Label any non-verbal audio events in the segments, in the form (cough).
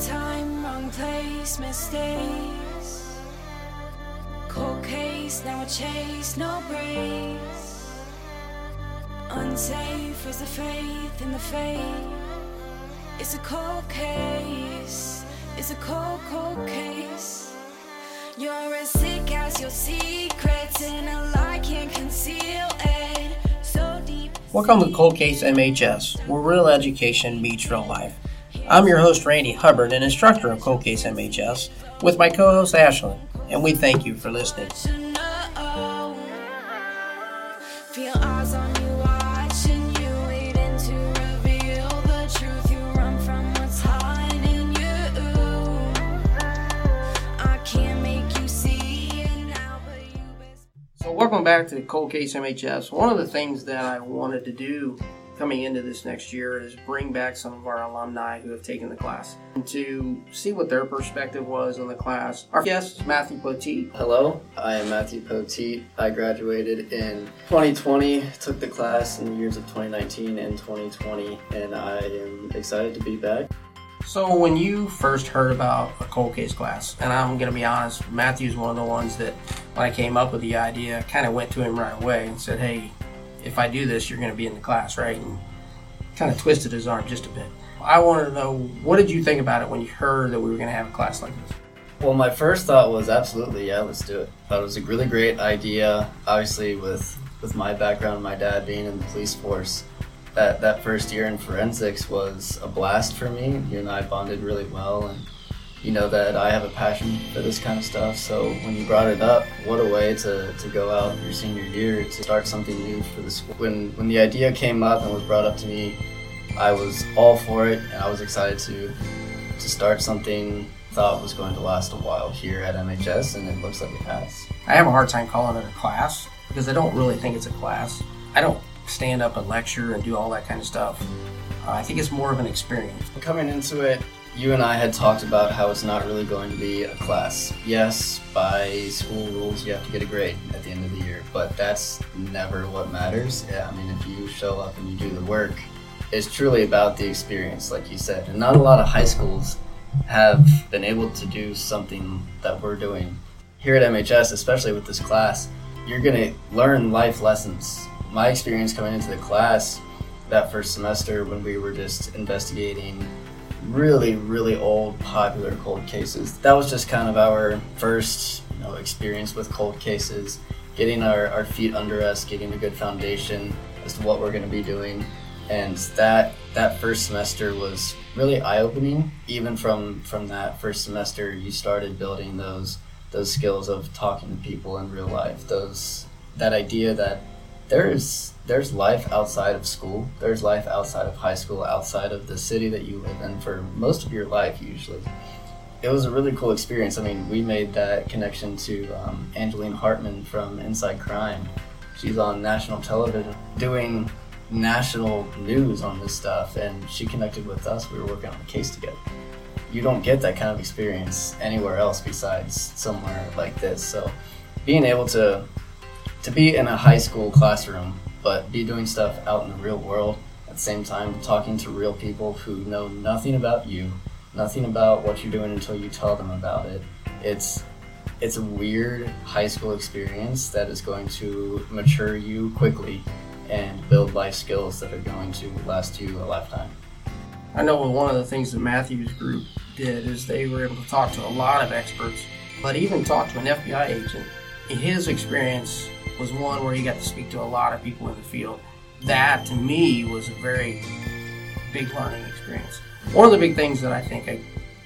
Time, wrong place, mistakes. Cold case, now a chase, no breaks. Unsafe is the faith in the faith. It's a cold case. It's a cold, cold case. You're as sick as your secrets, and a lie can't conceal it. So deep. Welcome to Cold Case MHS, where real education meets real life. I'm your host, Randy Hubbard, an instructor of Cold Case MHS, with my co host, Ashlyn, and we thank you for listening. to know. Feel eyes on you, watching you, waiting to reveal the truth. You run from what's hiding you. I can't make you see it now, but you best. So, welcome back to Cold Case MHS. One of the things that I wanted to do coming into this next year is bring back some of our alumni who have taken the class and to see what their perspective was on the class. Our guest is Matthew Poteet. Hello, I am Matthew Poteet. I graduated in 2020, took the class in the years of 2019 and 2020, and I am excited to be back. So when you first heard about a cold case class, and I'm gonna be honest, Matthew's one of the ones that when I came up with the idea, kind of went to him right away and said, "Hey, if I do this, you're gonna be in the class, right?" And kind of twisted his arm just a bit. I wanted to know what did you think about it when you heard that we were gonna have a class like this? Well, my first thought was absolutely, yeah, let's do it. Thought it was a really great idea. Obviously, with with my background, my dad being in the police force, that that first year in forensics was a blast for me. You and I bonded really well, and you know that I have a passion for this kind of stuff. So when you brought it up, what a way to, to go out your senior year to start something new for the school. When when the idea came up and was brought up to me, I was all for it, and I was excited to to start something thought was going to last a while here at MHS, and it looks like it has. I have a hard time calling it a class because I don't really think it's a class. I don't stand up and lecture and do all that kind of stuff. Uh, I think it's more of an experience. Coming into it, you and I had talked about how it's not really going to be a class. Yes, by school rules, you have to get a grade at the end of the year, but that's never what matters. Yeah, I mean, if you show up and you do the work, it's truly about the experience, like you said. And not a lot of high schools have been able to do something that we're doing here at MHS, especially with this class. You're going to learn life lessons. My experience coming into the class that first semester when we were just investigating really, really old, popular cold cases. That was just kind of our first, you know, experience with cold cases, getting our, our feet under us, getting a good foundation as to what we're going to be doing. And that that first semester was really eye-opening. Even from from that first semester, you started building those those skills of talking to people in real life. Those that idea that there's there's life outside of school. There's life outside of high school, outside of the city that you live in for most of your life usually. It was a really cool experience. I mean, we made that connection to um, Angeline Hartman from Inside Crime. She's on national television doing national news on this stuff, and she connected with us. We were working on a case together. You don't get that kind of experience anywhere else besides somewhere like this. So, being able to to be in a high school classroom, but be doing stuff out in the real world at the same time, talking to real people who know nothing about you, nothing about what you're doing until you tell them about it. It's it's a weird high school experience that is going to mature you quickly and build life skills that are going to last you a lifetime. I know one of the things that Matthew's group did is they were able to talk to a lot of experts, but even talk to an FBI agent. His experience was one where he got to speak to a lot of people in the field. That to me was a very big learning experience. One of the big things that I think I,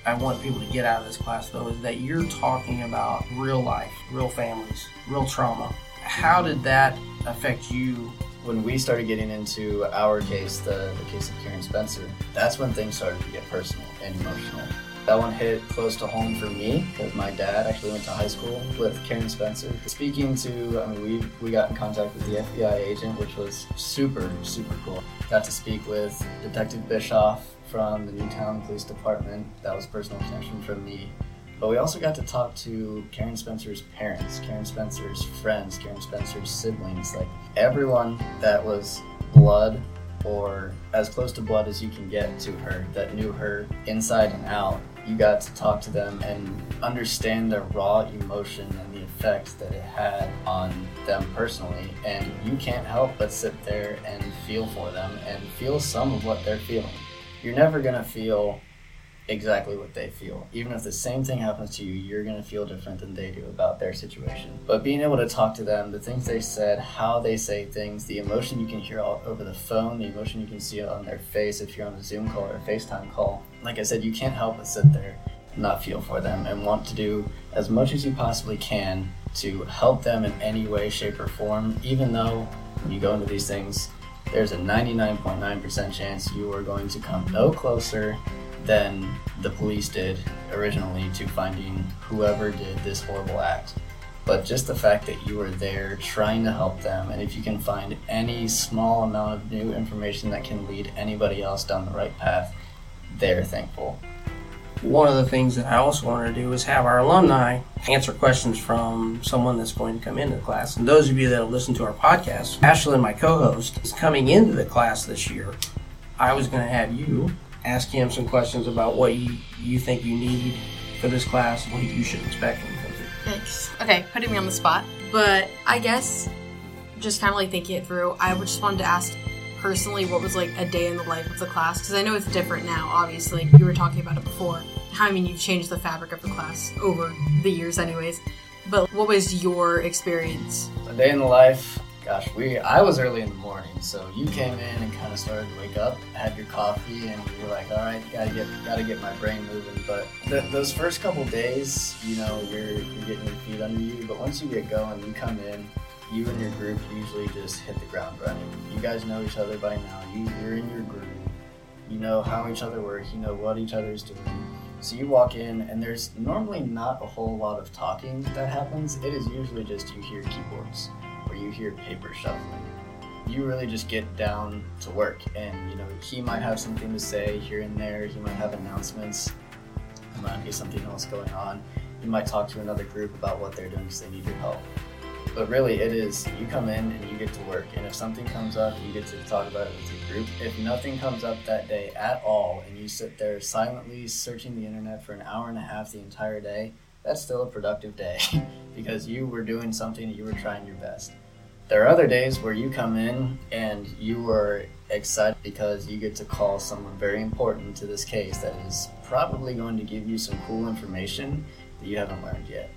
I want people to get out of this class though is that you're talking about real life, real families, real trauma. How did that affect you when we started getting into our case, the, the case of Karen Spencer, that's when things started to get personal and emotional. That one hit close to home for me because my dad actually went to high school with Karen Spencer. Speaking to, I mean, we, we got in contact with the FBI agent, which was super, super cool. Got to speak with Detective Bischoff from the Newtown Police Department. That was personal connection from me. But we also got to talk to Karen Spencer's parents, Karen Spencer's friends, Karen Spencer's siblings, like everyone that was blood or as close to blood as you can get to her that knew her inside and out. You got to talk to them and understand their raw emotion and the effects that it had on them personally. And you can't help but sit there and feel for them and feel some of what they're feeling. You're never going to feel exactly what they feel. Even if the same thing happens to you, you're going to feel different than they do about their situation. But being able to talk to them, the things they said, how they say things, the emotion you can hear all over the phone, the emotion you can see on their face if you're on a Zoom call or a FaceTime call. Like I said, you can't help but sit there and not feel for them and want to do as much as you possibly can to help them in any way, shape, or form, even though when you go into these things, there's a 99.9% chance you are going to come no closer than the police did originally to finding whoever did this horrible act. But just the fact that you were there trying to help them, and if you can find any small amount of new information that can lead anybody else down the right path, they're thankful. One of the things that I also wanted to do is have our alumni answer questions from someone that's going to come into the class. And those of you that have listened to our podcast, Ashley, my co host, is coming into the class this year. I was going to have you ask him some questions about what you, you think you need for this class, what you should expect when you come through. Thanks. Okay, putting me on the spot. But I guess just kind of like thinking it through, I just wanted to ask personally what was like a day in the life of the class because I know it's different now. Obviously, you were talking about it before. How I mean, you've changed the fabric of the class over the years, anyways. But what was your experience? A day in the life, gosh, we I was early in the morning, so you came in and kind of started to wake up, had your coffee, and you're like, all right, gotta get gotta get my brain moving. But th- those first couple days, you know, you're you're getting your feet under you. But once you get going, you come in. You and your group usually just hit the ground running. You guys know each other by now. You, you're in your group. You know how each other works. You know what each other is doing. So you walk in, and there's normally not a whole lot of talking that happens. It is usually just you hear keyboards or you hear paper shuffling. You really just get down to work, and you know he might have something to say here and there. He might have announcements. There might be something else going on. You might talk to another group about what they're doing because they need your help. But really, it is you come in and you get to work, and if something comes up, you get to talk about it with your group. If nothing comes up that day at all, and you sit there silently searching the internet for an hour and a half the entire day, that's still a productive day (laughs) because you were doing something, you were trying your best. There are other days where you come in and you were excited because you get to call someone very important to this case that is probably going to give you some cool information that you haven't learned yet.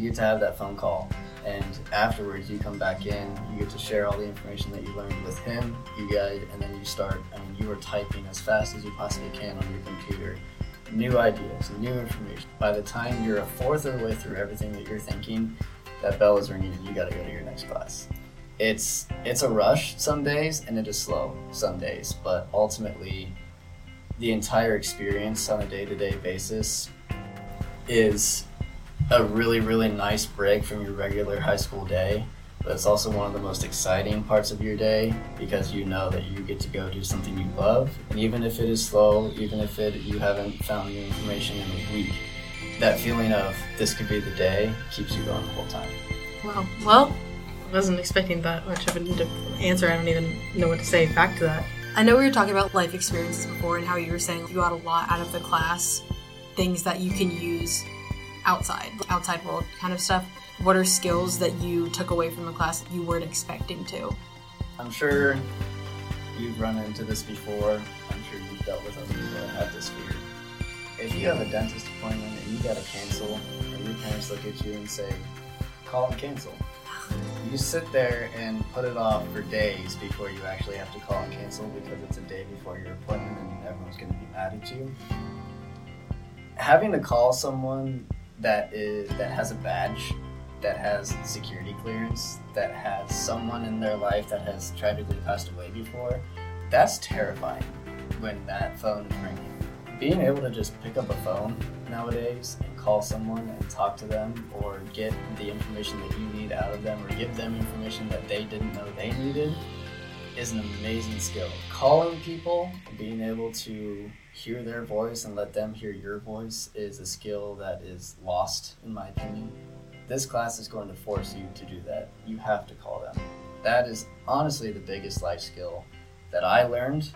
You get to have that phone call, and afterwards you come back in. You get to share all the information that you learned with him. You guys, and then you start. I mean, you are typing as fast as you possibly can on your computer. New ideas, new information. By the time you're a fourth of the way through everything that you're thinking, that bell is ringing and you got to go to your next class. It's it's a rush some days and it is slow some days, but ultimately, the entire experience on a day-to-day basis is a really really nice break from your regular high school day but it's also one of the most exciting parts of your day because you know that you get to go do something you love and even if it is slow even if it you haven't found new information in a week that feeling of this could be the day keeps you going the whole time Wow. Well, I wasn't expecting that much of an answer. I don't even know what to say back to that. I know we were talking about life experiences before and how you were saying you got a lot out of the class, things that you can use outside, outside world kind of stuff. What are skills that you took away from the class that you weren't expecting to? i'm sure you've run into this before i'm sure you've dealt with other people that have this fear if you have a dentist appointment and you gotta cancel and your parents look at you and say call and cancel you sit there and put it off for days before you actually have to call and cancel because it's a day before your appointment and everyone's going to be mad at you. Having to call someone that is that has a badge, that has security clearance, that has someone in their life that has tragically passed away before, that's terrifying when that phone is ringing. Being able to just pick up a phone nowadays and call someone and talk to them or get the information that you need out of them or give them information that they didn't know they needed is an amazing skill. Calling people, being able to hear their voice and let them hear your voice is a skill that is lost, in my opinion. This class is going to force you to do that. You have to call them. That is honestly the biggest life skill that I learned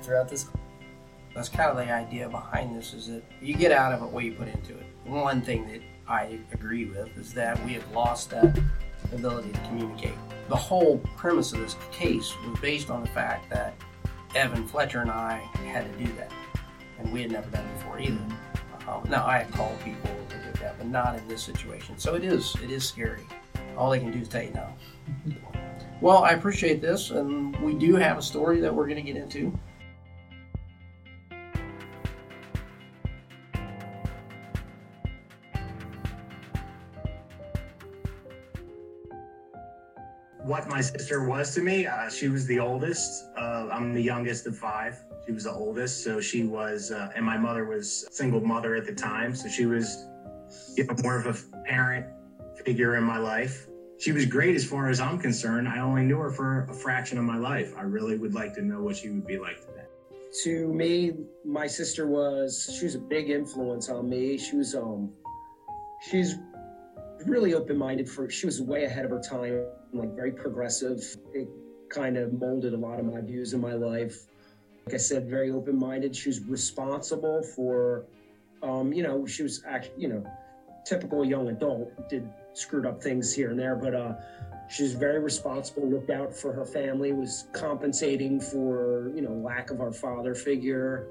throughout this. That's kind of the idea behind this is that you get out of it what you put into it. One thing that I agree with is that we have lost that ability to communicate. The whole premise of this case was based on the fact that Evan Fletcher and I had to do that, and we had never done it before either. Um, now I had called people to do that, but not in this situation. So it is it is scary. All they can do is tell you no. well, I appreciate this, and we do have a story that we're going to get into. What my sister was to me. Uh, she was the oldest. Uh, I'm the youngest of five. She was the oldest, so she was, uh, and my mother was single mother at the time, so she was you know, more of a parent figure in my life. She was great as far as I'm concerned. I only knew her for a fraction of my life. I really would like to know what she would be like today. To me, my sister was she was a big influence on me. She was um she's really open-minded for she was way ahead of her time like very progressive. It kind of molded a lot of my views in my life. Like i said very open-minded. She was responsible for um you know she was actually you know typical young adult did screwed up things here and there but uh she was very responsible looked out for her family was compensating for you know lack of our father figure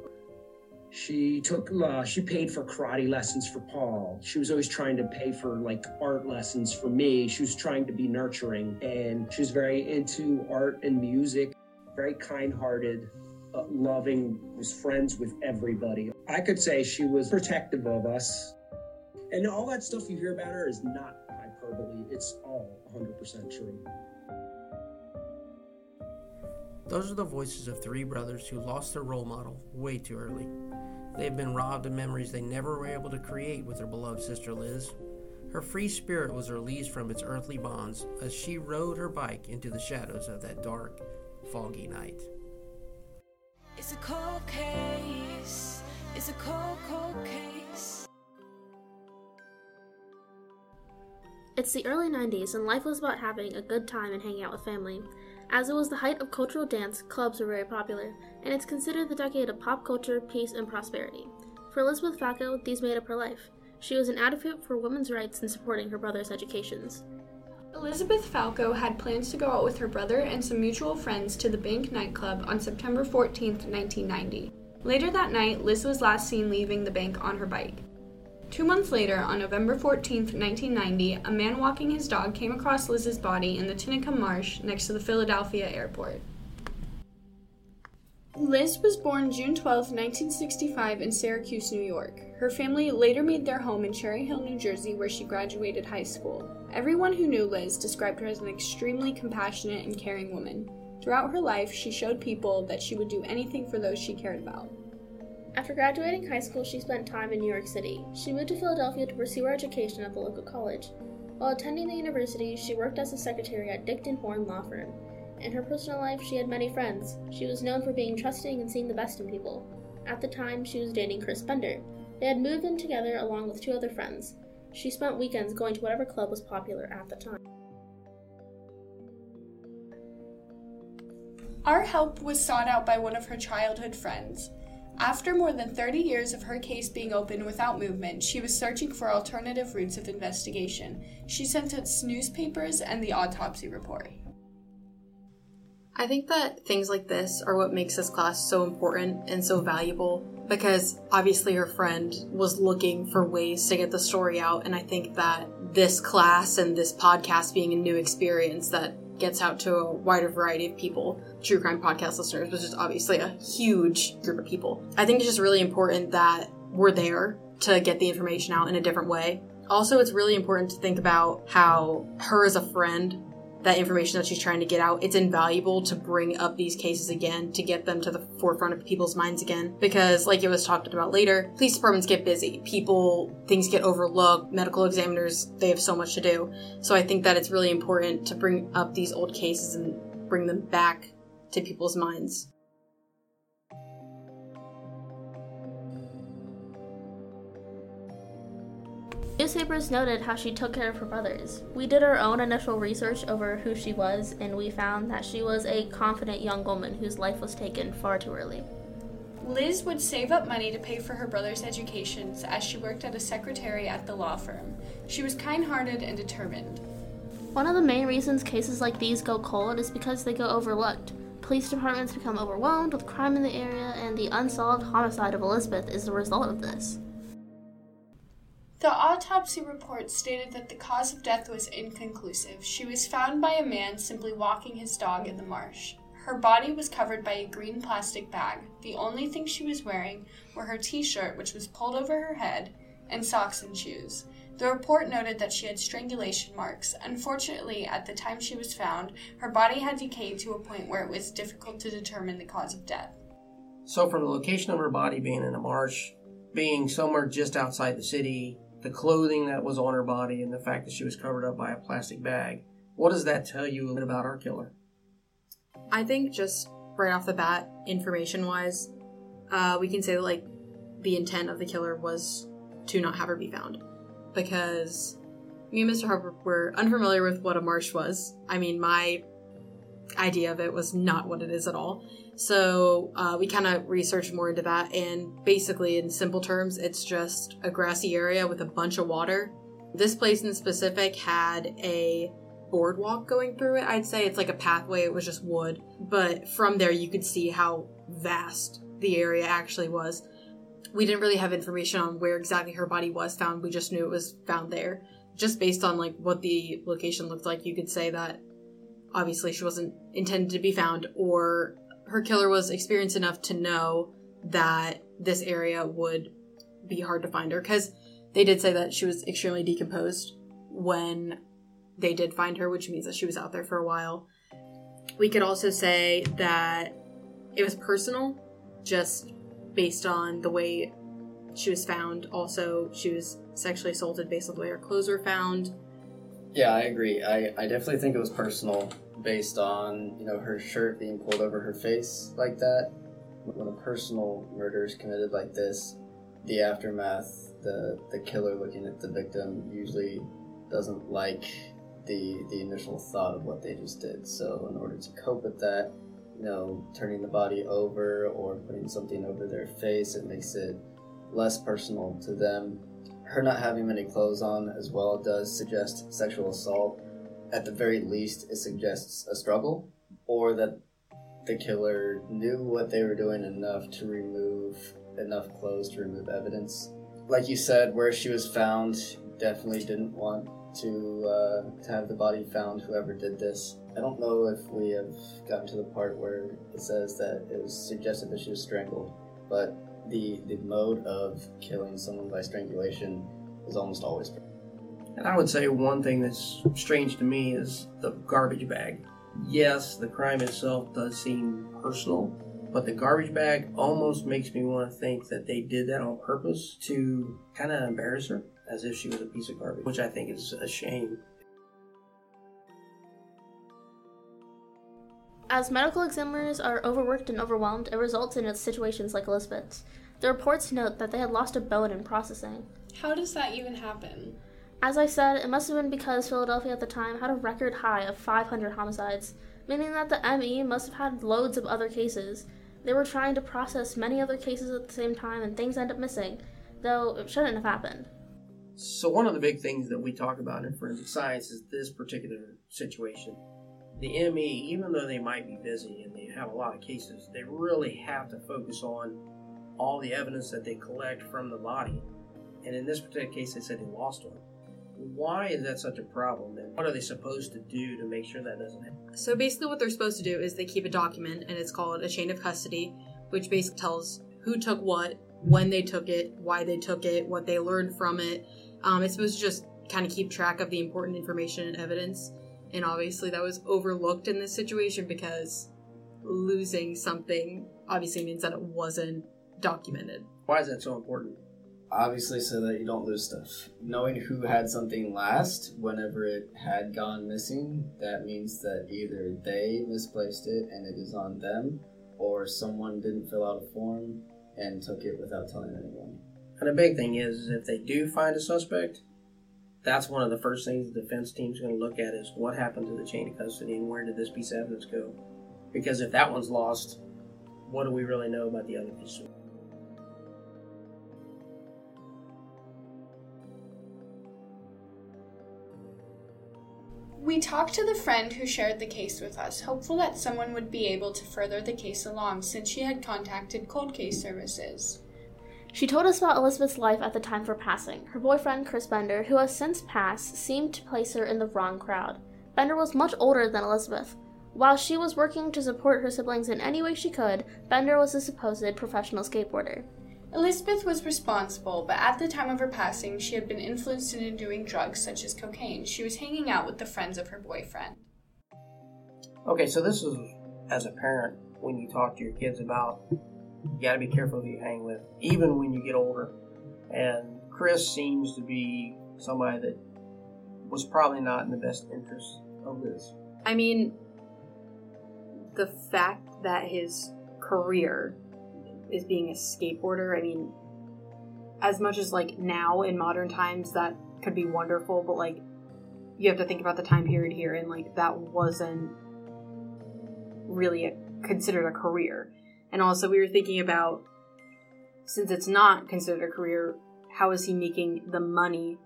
she took, uh, she paid for karate lessons for Paul. She was always trying to pay for like art lessons for me. She was trying to be nurturing and she was very into art and music, very kind hearted, uh, loving, was friends with everybody. I could say she was protective of us. And all that stuff you hear about her is not hyperbole, it's all 100% true. Those are the voices of three brothers who lost their role model way too early. They have been robbed of memories they never were able to create with their beloved sister Liz. Her free spirit was released from its earthly bonds as she rode her bike into the shadows of that dark, foggy night. It's a cold case. It's a cold, cold case. It's the early 90s, and life was about having a good time and hanging out with family. As it was the height of cultural dance, clubs were very popular, and it's considered the decade of pop culture, peace, and prosperity. For Elizabeth Falco, these made up her life. She was an advocate for women's rights and supporting her brother's educations. Elizabeth Falco had plans to go out with her brother and some mutual friends to the Bank nightclub on September 14, 1990. Later that night, Liz was last seen leaving the bank on her bike. Two months later, on November 14, 1990, a man walking his dog came across Liz's body in the Tinicum Marsh next to the Philadelphia airport. Liz was born June 12, 1965, in Syracuse, New York. Her family later made their home in Cherry Hill, New Jersey, where she graduated high school. Everyone who knew Liz described her as an extremely compassionate and caring woman. Throughout her life, she showed people that she would do anything for those she cared about. After graduating high school, she spent time in New York City. She moved to Philadelphia to pursue her education at the local college. While attending the university, she worked as a secretary at Dickton Horn Law Firm. In her personal life, she had many friends. She was known for being trusting and seeing the best in people. At the time, she was dating Chris Bender. They had moved in together along with two other friends. She spent weekends going to whatever club was popular at the time. Our help was sought out by one of her childhood friends. After more than 30 years of her case being open without movement, she was searching for alternative routes of investigation. She sent us newspapers and the autopsy report. I think that things like this are what makes this class so important and so valuable because obviously her friend was looking for ways to get the story out and I think that this class and this podcast being a new experience that gets out to a wider variety of people, true crime podcast listeners, which is obviously a huge group of people. I think it's just really important that we're there to get the information out in a different way. Also, it's really important to think about how her as a friend that information that she's trying to get out, it's invaluable to bring up these cases again, to get them to the forefront of people's minds again. Because, like it was talked about later, police departments get busy. People, things get overlooked. Medical examiners, they have so much to do. So I think that it's really important to bring up these old cases and bring them back to people's minds. Newspapers noted how she took care of her brothers. We did our own initial research over who she was, and we found that she was a confident young woman whose life was taken far too early. Liz would save up money to pay for her brother's educations as she worked as a secretary at the law firm. She was kind hearted and determined. One of the main reasons cases like these go cold is because they go overlooked. Police departments become overwhelmed with crime in the area, and the unsolved homicide of Elizabeth is the result of this. The autopsy report stated that the cause of death was inconclusive. She was found by a man simply walking his dog in the marsh. Her body was covered by a green plastic bag. The only thing she was wearing were her t shirt, which was pulled over her head, and socks and shoes. The report noted that she had strangulation marks. Unfortunately, at the time she was found, her body had decayed to a point where it was difficult to determine the cause of death. So, from the location of her body being in a marsh, being somewhere just outside the city, the clothing that was on her body, and the fact that she was covered up by a plastic bag, what does that tell you about our killer? I think just right off the bat, information wise, uh, we can say that like the intent of the killer was to not have her be found, because me and Mr. Harper were unfamiliar with what a marsh was. I mean, my idea of it was not what it is at all. So uh, we kind of researched more into that, and basically, in simple terms, it's just a grassy area with a bunch of water. This place in specific had a boardwalk going through it. I'd say it's like a pathway, it was just wood. But from there, you could see how vast the area actually was. We didn't really have information on where exactly her body was found, we just knew it was found there. Just based on like what the location looked like, you could say that obviously she wasn't intended to be found, or her killer was experienced enough to know that this area would be hard to find her. Because they did say that she was extremely decomposed when they did find her, which means that she was out there for a while. We could also say that it was personal, just based on the way she was found. Also, she was sexually assaulted based on the way her clothes were found. Yeah, I agree. I, I definitely think it was personal based on, you know, her shirt being pulled over her face like that. When a personal murder is committed like this, the aftermath, the, the killer looking at the victim usually doesn't like the the initial thought of what they just did. So in order to cope with that, you know, turning the body over or putting something over their face, it makes it less personal to them. Her not having many clothes on as well does suggest sexual assault. At the very least, it suggests a struggle, or that the killer knew what they were doing enough to remove enough clothes to remove evidence. Like you said, where she was found, definitely didn't want to uh, to have the body found. Whoever did this, I don't know if we have gotten to the part where it says that it was suggested that she was strangled, but the the mode of killing someone by strangulation is almost always. And I would say one thing that's strange to me is the garbage bag. Yes, the crime itself does seem personal, but the garbage bag almost makes me want to think that they did that on purpose to kind of embarrass her, as if she was a piece of garbage, which I think is a shame. As medical examiners are overworked and overwhelmed, it results in situations like Elizabeth's. The reports note that they had lost a bone in processing. How does that even happen? As I said, it must have been because Philadelphia at the time had a record high of 500 homicides, meaning that the ME must have had loads of other cases. They were trying to process many other cases at the same time, and things end up missing, though it shouldn't have happened. So one of the big things that we talk about in forensic science is this particular situation. The ME, even though they might be busy and they have a lot of cases, they really have to focus on all the evidence that they collect from the body. And in this particular case, they said they lost one. Why is that such a problem? And what are they supposed to do to make sure that doesn't happen? So basically, what they're supposed to do is they keep a document, and it's called a chain of custody, which basically tells who took what, when they took it, why they took it, what they learned from it. Um, it's supposed to just kind of keep track of the important information and evidence. And obviously, that was overlooked in this situation because losing something obviously means that it wasn't documented. Why is that so important? Obviously, so that you don't lose stuff. Knowing who had something last whenever it had gone missing, that means that either they misplaced it and it is on them, or someone didn't fill out a form and took it without telling anyone. And the big thing is, is if they do find a suspect, that's one of the first things the defense team's going to look at is what happened to the chain of custody and where did this piece of evidence go? Because if that one's lost, what do we really know about the other piece? We talked to the friend who shared the case with us, hopeful that someone would be able to further the case along since she had contacted cold case services. She told us about Elizabeth's life at the time of her passing. Her boyfriend, Chris Bender, who has since passed, seemed to place her in the wrong crowd. Bender was much older than Elizabeth. While she was working to support her siblings in any way she could, Bender was a supposed professional skateboarder. Elizabeth was responsible, but at the time of her passing, she had been influenced into doing drugs such as cocaine. She was hanging out with the friends of her boyfriend. Okay, so this is as a parent when you talk to your kids about you got to be careful who you hang with, even when you get older. And Chris seems to be somebody that was probably not in the best interest of Liz. I mean, the fact that his career is being a skateboarder, I mean, as much as like now in modern times that could be wonderful, but like you have to think about the time period here and like that wasn't really a, considered a career. And also we were thinking about since it's not considered a career, how is he making the money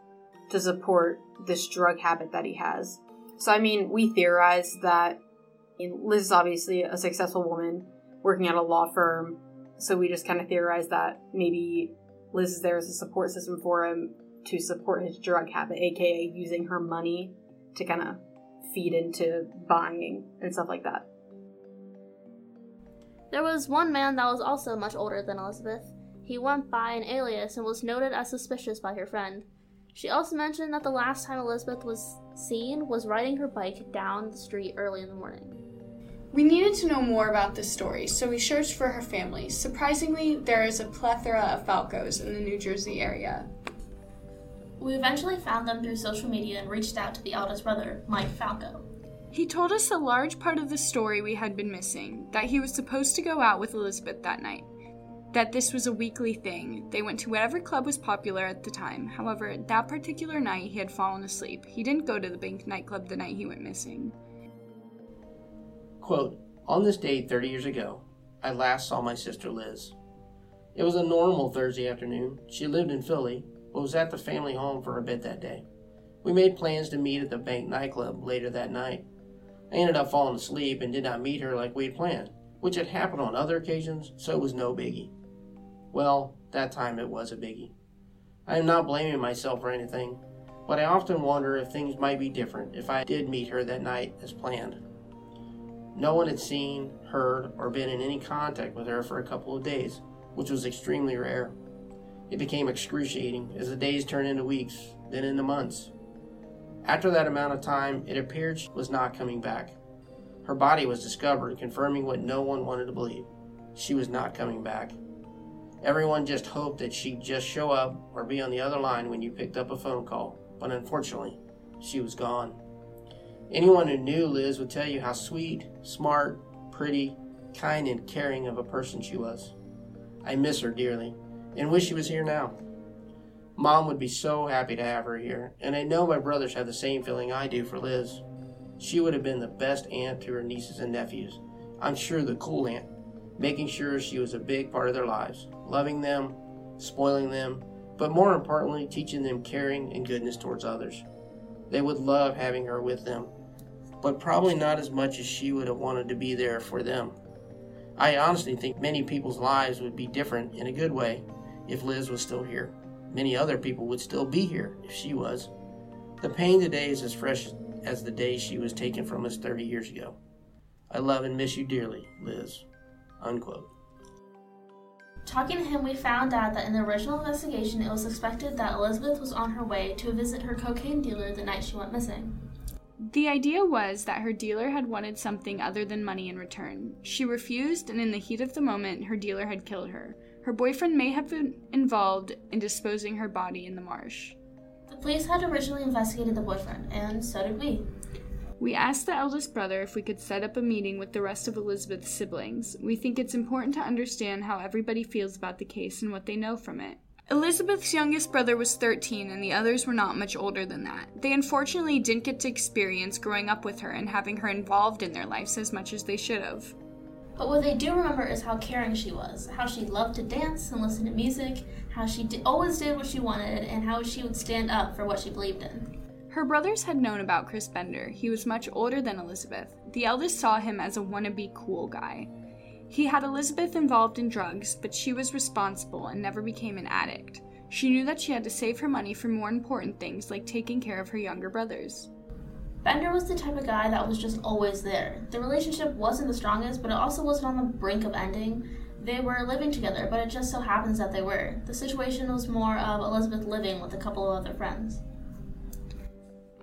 to support this drug habit that he has? So I mean, we theorize that Liz is obviously a successful woman working at a law firm so we just kind of theorized that maybe Liz is there as a support system for him to support his drug habit, aka using her money to kind of feed into buying and stuff like that. There was one man that was also much older than Elizabeth. He went by an alias and was noted as suspicious by her friend. She also mentioned that the last time Elizabeth was seen was riding her bike down the street early in the morning. We needed to know more about this story, so we searched for her family. Surprisingly, there is a plethora of Falcos in the New Jersey area. We eventually found them through social media and reached out to the eldest brother, Mike Falco. He told us a large part of the story we had been missing that he was supposed to go out with Elizabeth that night, that this was a weekly thing. They went to whatever club was popular at the time. However, that particular night he had fallen asleep. He didn't go to the bank nightclub the night he went missing. Quote, On this date 30 years ago, I last saw my sister Liz. It was a normal Thursday afternoon. She lived in Philly, but was at the family home for a bit that day. We made plans to meet at the bank nightclub later that night. I ended up falling asleep and did not meet her like we had planned, which had happened on other occasions, so it was no biggie. Well, that time it was a biggie. I am not blaming myself for anything, but I often wonder if things might be different if I did meet her that night as planned. No one had seen, heard, or been in any contact with her for a couple of days, which was extremely rare. It became excruciating as the days turned into weeks, then into months. After that amount of time, it appeared she was not coming back. Her body was discovered, confirming what no one wanted to believe. She was not coming back. Everyone just hoped that she'd just show up or be on the other line when you picked up a phone call, but unfortunately, she was gone. Anyone who knew Liz would tell you how sweet, smart, pretty, kind, and caring of a person she was. I miss her dearly and wish she was here now. Mom would be so happy to have her here, and I know my brothers have the same feeling I do for Liz. She would have been the best aunt to her nieces and nephews. I'm sure the cool aunt, making sure she was a big part of their lives, loving them, spoiling them, but more importantly, teaching them caring and goodness towards others. They would love having her with them but probably not as much as she would have wanted to be there for them. I honestly think many people's lives would be different in a good way if Liz was still here. Many other people would still be here if she was. The pain today is as fresh as the day she was taken from us 30 years ago. I love and miss you dearly, Liz. Unquote. Talking to him, we found out that in the original investigation, it was suspected that Elizabeth was on her way to visit her cocaine dealer the night she went missing. The idea was that her dealer had wanted something other than money in return. She refused, and in the heat of the moment, her dealer had killed her. Her boyfriend may have been involved in disposing her body in the marsh. The police had originally investigated the boyfriend, and so did we. We asked the eldest brother if we could set up a meeting with the rest of Elizabeth's siblings. We think it's important to understand how everybody feels about the case and what they know from it. Elizabeth's youngest brother was 13, and the others were not much older than that. They unfortunately didn't get to experience growing up with her and having her involved in their lives as much as they should have. But what they do remember is how caring she was, how she loved to dance and listen to music, how she di- always did what she wanted, and how she would stand up for what she believed in. Her brothers had known about Chris Bender. He was much older than Elizabeth. The eldest saw him as a wannabe cool guy. He had Elizabeth involved in drugs, but she was responsible and never became an addict. She knew that she had to save her money for more important things like taking care of her younger brothers. Bender was the type of guy that was just always there. The relationship wasn't the strongest, but it also wasn't on the brink of ending. They were living together, but it just so happens that they were. The situation was more of Elizabeth living with a couple of other friends.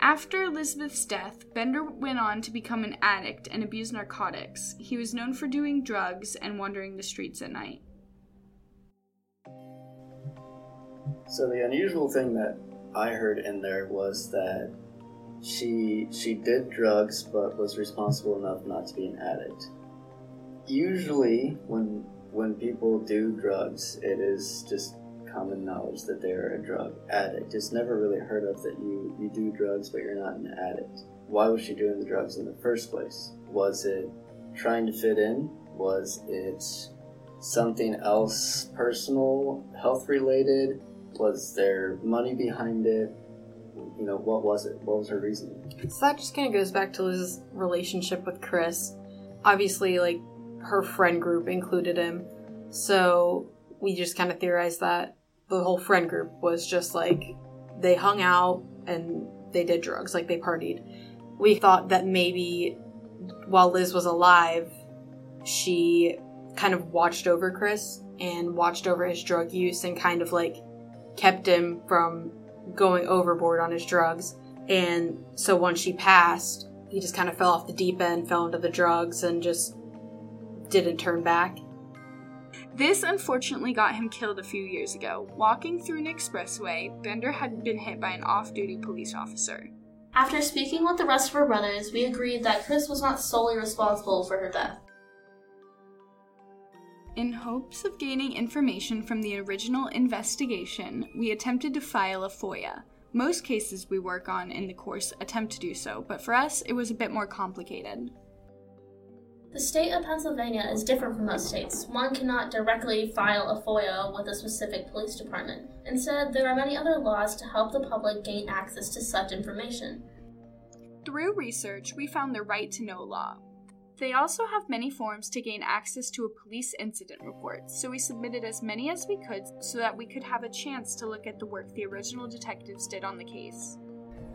After Elizabeth's death, Bender went on to become an addict and abuse narcotics. He was known for doing drugs and wandering the streets at night. So the unusual thing that I heard in there was that she she did drugs but was responsible enough not to be an addict. Usually when when people do drugs, it is just common knowledge that they're a drug addict. It's never really heard of that you, you do drugs but you're not an addict. Why was she doing the drugs in the first place? Was it trying to fit in? Was it something else personal, health related? Was there money behind it? You know, what was it? What was her reasoning? So that just kind of goes back to Liz's relationship with Chris. Obviously, like her friend group included him, so we just kind of theorized that the whole friend group was just like they hung out and they did drugs, like they partied. We thought that maybe while Liz was alive, she kind of watched over Chris and watched over his drug use and kind of like kept him from going overboard on his drugs. And so once she passed, he just kind of fell off the deep end, fell into the drugs, and just didn't turn back. This unfortunately got him killed a few years ago. Walking through an expressway, Bender had been hit by an off duty police officer. After speaking with the rest of her brothers, we agreed that Chris was not solely responsible for her death. In hopes of gaining information from the original investigation, we attempted to file a FOIA. Most cases we work on in the course attempt to do so, but for us it was a bit more complicated. The state of Pennsylvania is different from most states. One cannot directly file a FOIA with a specific police department. Instead, there are many other laws to help the public gain access to such information. Through research, we found the right to know law. They also have many forms to gain access to a police incident report, so we submitted as many as we could so that we could have a chance to look at the work the original detectives did on the case.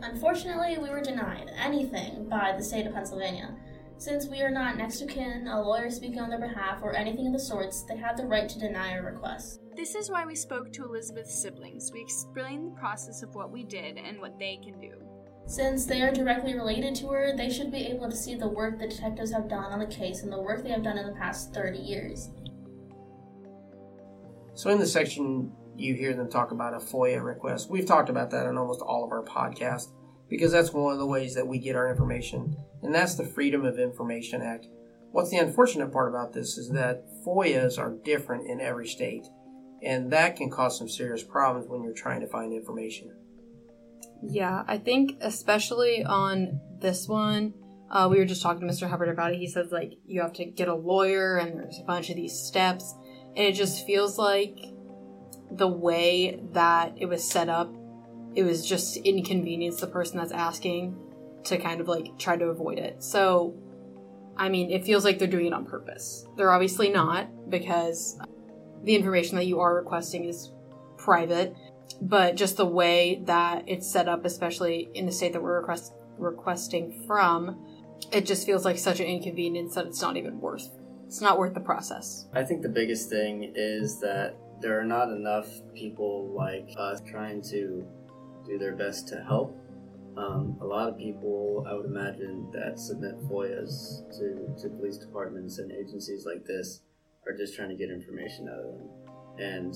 Unfortunately, we were denied anything by the state of Pennsylvania. Since we are not next of kin, a lawyer speaking on their behalf, or anything of the sorts, they have the right to deny our request. This is why we spoke to Elizabeth's siblings. We explained the process of what we did and what they can do. Since they are directly related to her, they should be able to see the work the detectives have done on the case and the work they have done in the past 30 years. So in this section, you hear them talk about a FOIA request. We've talked about that in almost all of our podcasts because that's one of the ways that we get our information, and that's the Freedom of Information Act. What's the unfortunate part about this is that FOIAs are different in every state, and that can cause some serious problems when you're trying to find information. Yeah, I think especially on this one, uh, we were just talking to Mr. Hubbard about it. He says like you have to get a lawyer, and there's a bunch of these steps, and it just feels like the way that it was set up, it was just inconvenience the person that's asking to kind of like try to avoid it. So, I mean, it feels like they're doing it on purpose. They're obviously not because the information that you are requesting is private but just the way that it's set up, especially in the state that we're request- requesting from, it just feels like such an inconvenience that it's not even worth. It's not worth the process. I think the biggest thing is that there are not enough people like us trying to do their best to help. Um, a lot of people, I would imagine, that submit FOIAs to, to police departments and agencies like this are just trying to get information out of them. And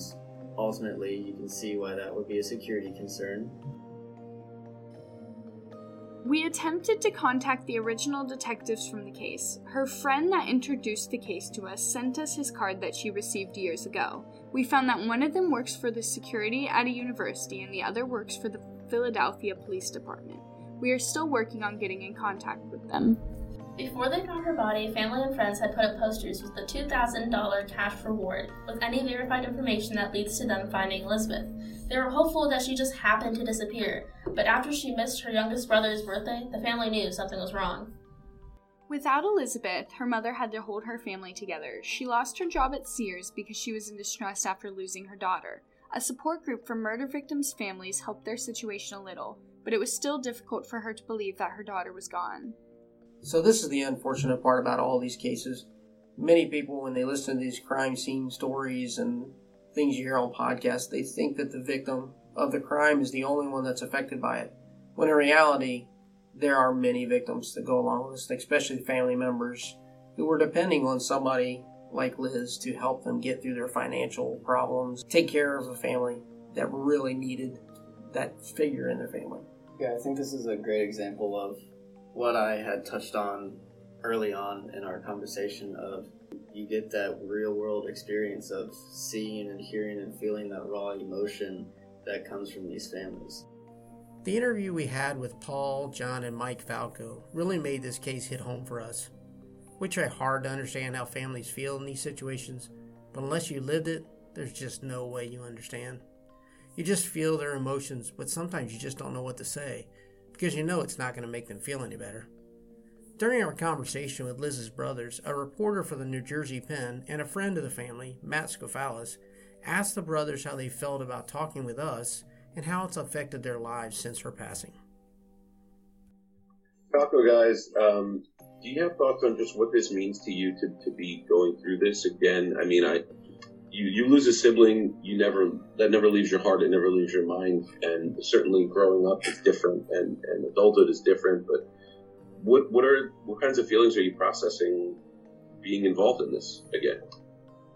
ultimately, you can see why that would be a security concern. We attempted to contact the original detectives from the case. Her friend that introduced the case to us sent us his card that she received years ago. We found that one of them works for the security at a university and the other works for the Philadelphia Police Department. We are still working on getting in contact with them. Before they found her body, family and friends had put up posters with the $2,000 cash reward with any verified information that leads to them finding Elizabeth. They were hopeful that she just happened to disappear, but after she missed her youngest brother's birthday, the family knew something was wrong. Without Elizabeth, her mother had to hold her family together. She lost her job at Sears because she was in distress after losing her daughter. A support group for murder victims' families helped their situation a little, but it was still difficult for her to believe that her daughter was gone. So this is the unfortunate part about all these cases. Many people, when they listen to these crime scene stories and things you hear on podcasts, they think that the victim of the crime is the only one that's affected by it. When in reality, there are many victims that go along with this, especially family members who were depending on somebody like Liz to help them get through their financial problems, take care of a family that really needed that figure in their family. Yeah, I think this is a great example of what I had touched on early on in our conversation of you get that real world experience of seeing and hearing and feeling that raw emotion that comes from these families. The interview we had with Paul, John, and Mike Falco really made this case hit home for us. We try hard to understand how families feel in these situations, but unless you lived it, there's just no way you understand. You just feel their emotions, but sometimes you just don't know what to say because you know it's not going to make them feel any better. During our conversation with Liz's brothers, a reporter for the New Jersey Pen and a friend of the family, Matt Skoufalos, asked the brothers how they felt about talking with us and how it's affected their lives since her passing. Falco guys, um, do you have thoughts on just what this means to you to, to be going through this again? I mean, I you, you lose a sibling, you never that never leaves your heart, it never leaves your mind, and certainly growing up is different, and, and adulthood is different. But what what are what kinds of feelings are you processing being involved in this again?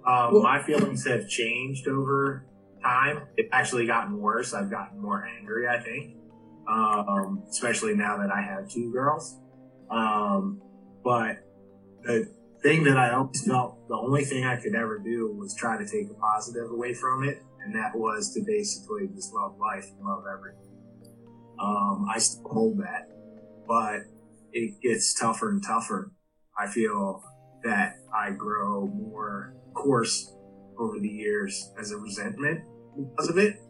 Um, my feelings have changed over time. It's actually gotten worse. I've gotten more angry, I think, um, especially now that I have two girls. Um, but the thing that I always felt the only thing I could ever do was try to take a positive away from it, and that was to basically just love life and love everything. Um, I still hold that, but it gets tougher and tougher. I feel that I grow more coarse over the years as a resentment because of it.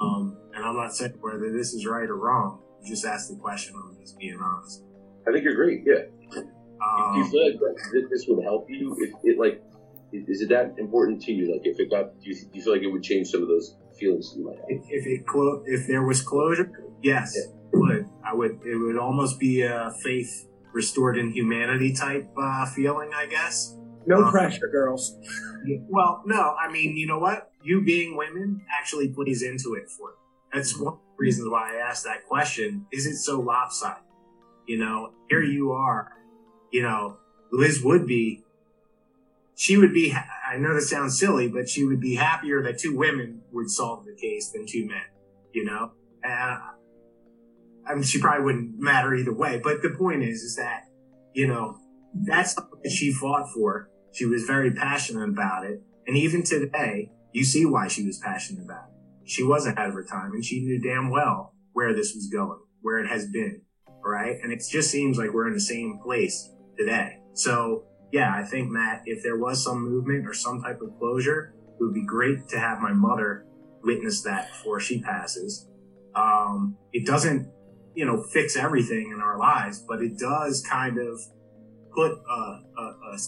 Um, and I'm not saying whether this is right or wrong. You just ask the question. I'm just being honest. I think you're great. Yeah. Um, do you feel like this would help you? If it like, is it that important to you? Like, if it got, do you, do you feel like it would change some of those feelings you might have? if, if it clo- if there was closure, yes, it would. I would. It would almost be a faith restored in humanity type uh, feeling, I guess. No Um, pressure, girls. Well, no, I mean, you know what? You being women actually plays into it for you. That's one reason why I asked that question. Is it so lopsided? You know, here you are. You know, Liz would be. She would be. I know this sounds silly, but she would be happier that two women would solve the case than two men. You know, and uh, I mean, she probably wouldn't matter either way. But the point is, is that you know, that's that she fought for. She was very passionate about it. And even today, you see why she was passionate about it. She was ahead of her time and she knew damn well where this was going, where it has been. Right. And it just seems like we're in the same place today. So yeah, I think Matt, if there was some movement or some type of closure, it would be great to have my mother witness that before she passes. Um, it doesn't, you know, fix everything in our lives, but it does kind of put a, a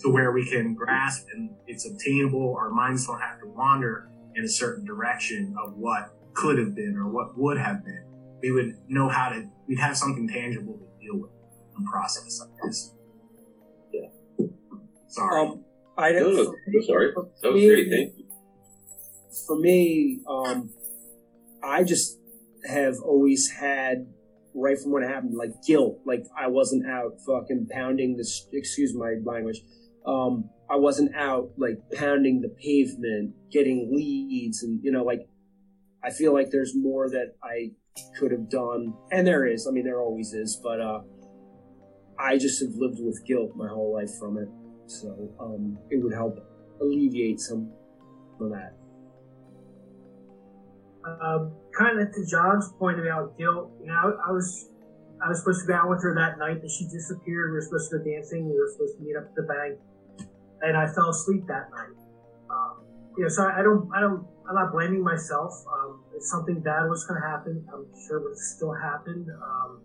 to where we can grasp and it's obtainable. Our minds don't have to wander in a certain direction of what could have been or what would have been. We would know how to, we'd have something tangible to deal with and process, I guess. Yeah. Sorry. Um, I No, don't. no, no, sorry. That was me- great. Thank you. for me, um, I just have always had right from when it happened, like guilt. Like I wasn't out fucking pounding this. Excuse my language. Um, I wasn't out like pounding the pavement, getting leads, and you know, like I feel like there's more that I could have done, and there is. I mean, there always is, but uh, I just have lived with guilt my whole life from it. So um, it would help alleviate some of that? Um, kind of to John's point about guilt, you know, I, I was I was supposed to go out with her that night, and she disappeared. We were supposed to go dancing. We were supposed to meet up at the bank, and I fell asleep that night. Um, you know, so I, I don't, I don't, I'm not blaming myself. Um, if something bad was going to happen, I'm sure it would still happened. Um,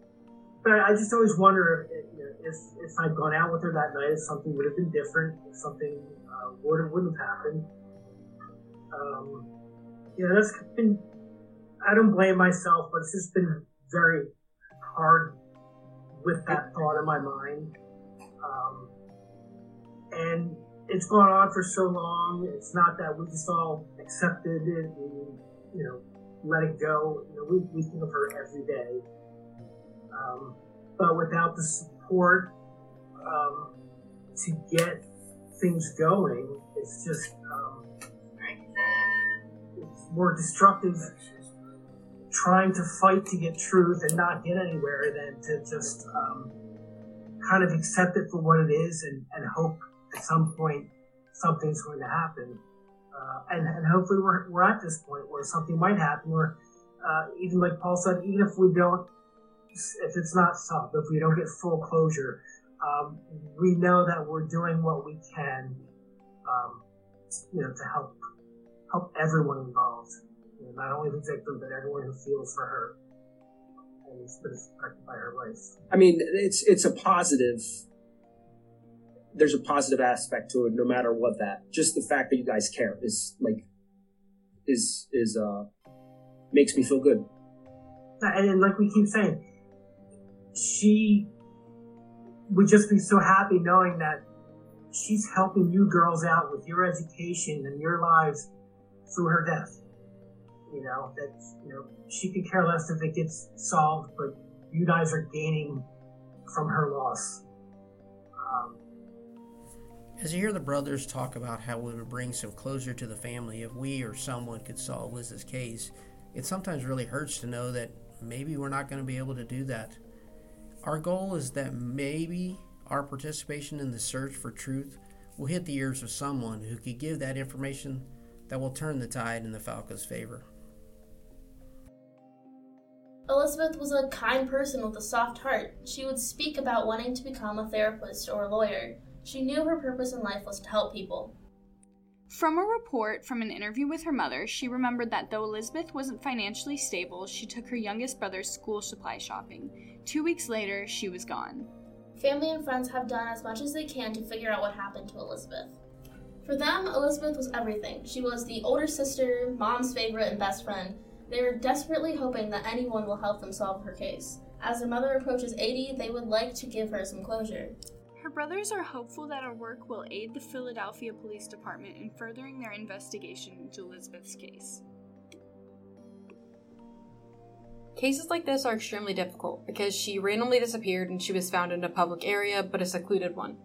but I, just always wonder if, if if I'd gone out with her that night, if something would have been different, if something uh, would have wouldn't have happened. Um, you know, that's been. I don't blame myself, but it's just been very hard with that thought in my mind. Um, and it's gone on for so long. It's not that we just all accepted it and, you know, let it go. You know, we, we think of her every day. Um, but without the support um, to get things going, it's just um, it's more destructive trying to fight to get truth and not get anywhere than to just um, kind of accept it for what it is and, and hope at some point something's going to happen. Uh, and, and hopefully we're, we're at this point where something might happen or uh, even like Paul said, even if we don't, if it's not solved, if we don't get full closure, um, we know that we're doing what we can, um, you know, to help help everyone involved you know, not only the victim, but everyone who feels for her and has been affected by her life. I mean, it's it's a positive. There's a positive aspect to it, no matter what. That just the fact that you guys care is like is is uh makes me feel good. And, and like we keep saying, she would just be so happy knowing that she's helping you girls out with your education and your lives through her death. You know, that, you know, she could care less if it gets solved, but you guys are gaining from her loss. Um, As you hear the brothers talk about how it would bring some closure to the family if we or someone could solve Liz's case, it sometimes really hurts to know that maybe we're not going to be able to do that. Our goal is that maybe our participation in the search for truth will hit the ears of someone who could give that information that will turn the tide in the Falco's favor. Elizabeth was a kind person with a soft heart. She would speak about wanting to become a therapist or a lawyer. She knew her purpose in life was to help people. From a report from an interview with her mother, she remembered that though Elizabeth wasn't financially stable, she took her youngest brother's school supply shopping. Two weeks later, she was gone. Family and friends have done as much as they can to figure out what happened to Elizabeth. For them, Elizabeth was everything. She was the older sister, mom's favorite, and best friend. They are desperately hoping that anyone will help them solve her case. As their mother approaches 80, they would like to give her some closure. Her brothers are hopeful that our work will aid the Philadelphia Police Department in furthering their investigation into Elizabeth's case. Cases like this are extremely difficult because she randomly disappeared and she was found in a public area, but a secluded one.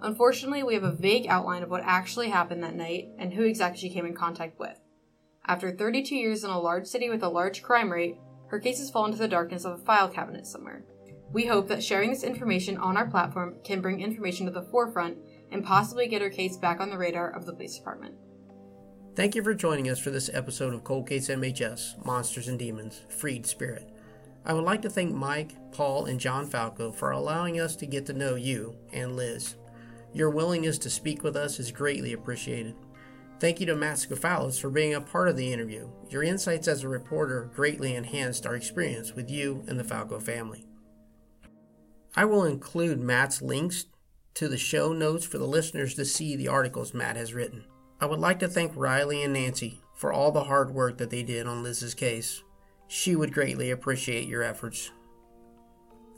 Unfortunately, we have a vague outline of what actually happened that night and who exactly she came in contact with. After 32 years in a large city with a large crime rate, her case has fallen into the darkness of a file cabinet somewhere. We hope that sharing this information on our platform can bring information to the forefront and possibly get her case back on the radar of the police department. Thank you for joining us for this episode of Cold Case MHS Monsters and Demons Freed Spirit. I would like to thank Mike, Paul, and John Falco for allowing us to get to know you and Liz. Your willingness to speak with us is greatly appreciated. Thank you to Matt Skoufalos for being a part of the interview. Your insights as a reporter greatly enhanced our experience with you and the Falco family. I will include Matt's links to the show notes for the listeners to see the articles Matt has written. I would like to thank Riley and Nancy for all the hard work that they did on Liz's case. She would greatly appreciate your efforts.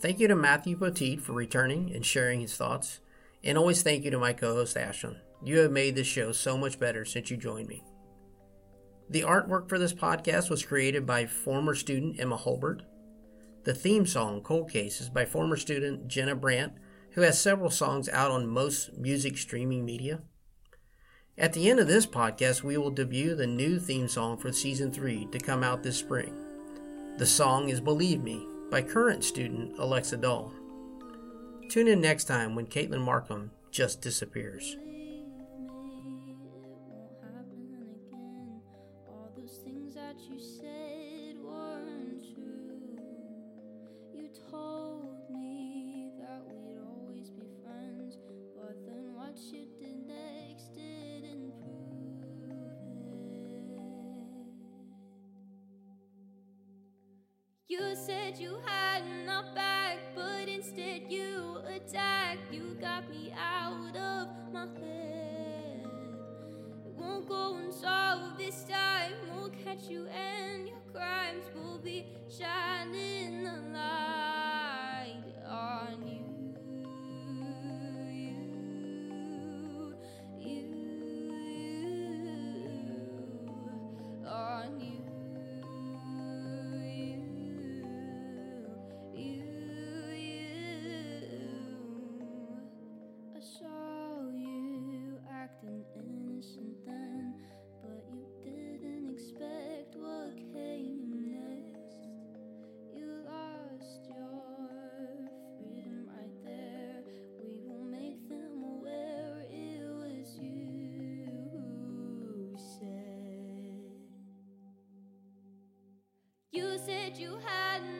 Thank you to Matthew Petit for returning and sharing his thoughts. And always thank you to my co host Ashlyn. You have made this show so much better since you joined me. The artwork for this podcast was created by former student Emma Holbert. The theme song, Cold Case, is by former student Jenna Brandt, who has several songs out on most music streaming media. At the end of this podcast, we will debut the new theme song for season 3 to come out this spring. The song is Believe Me by current student Alexa Dahl. Tune in next time when Caitlin Markham just disappears. You said You had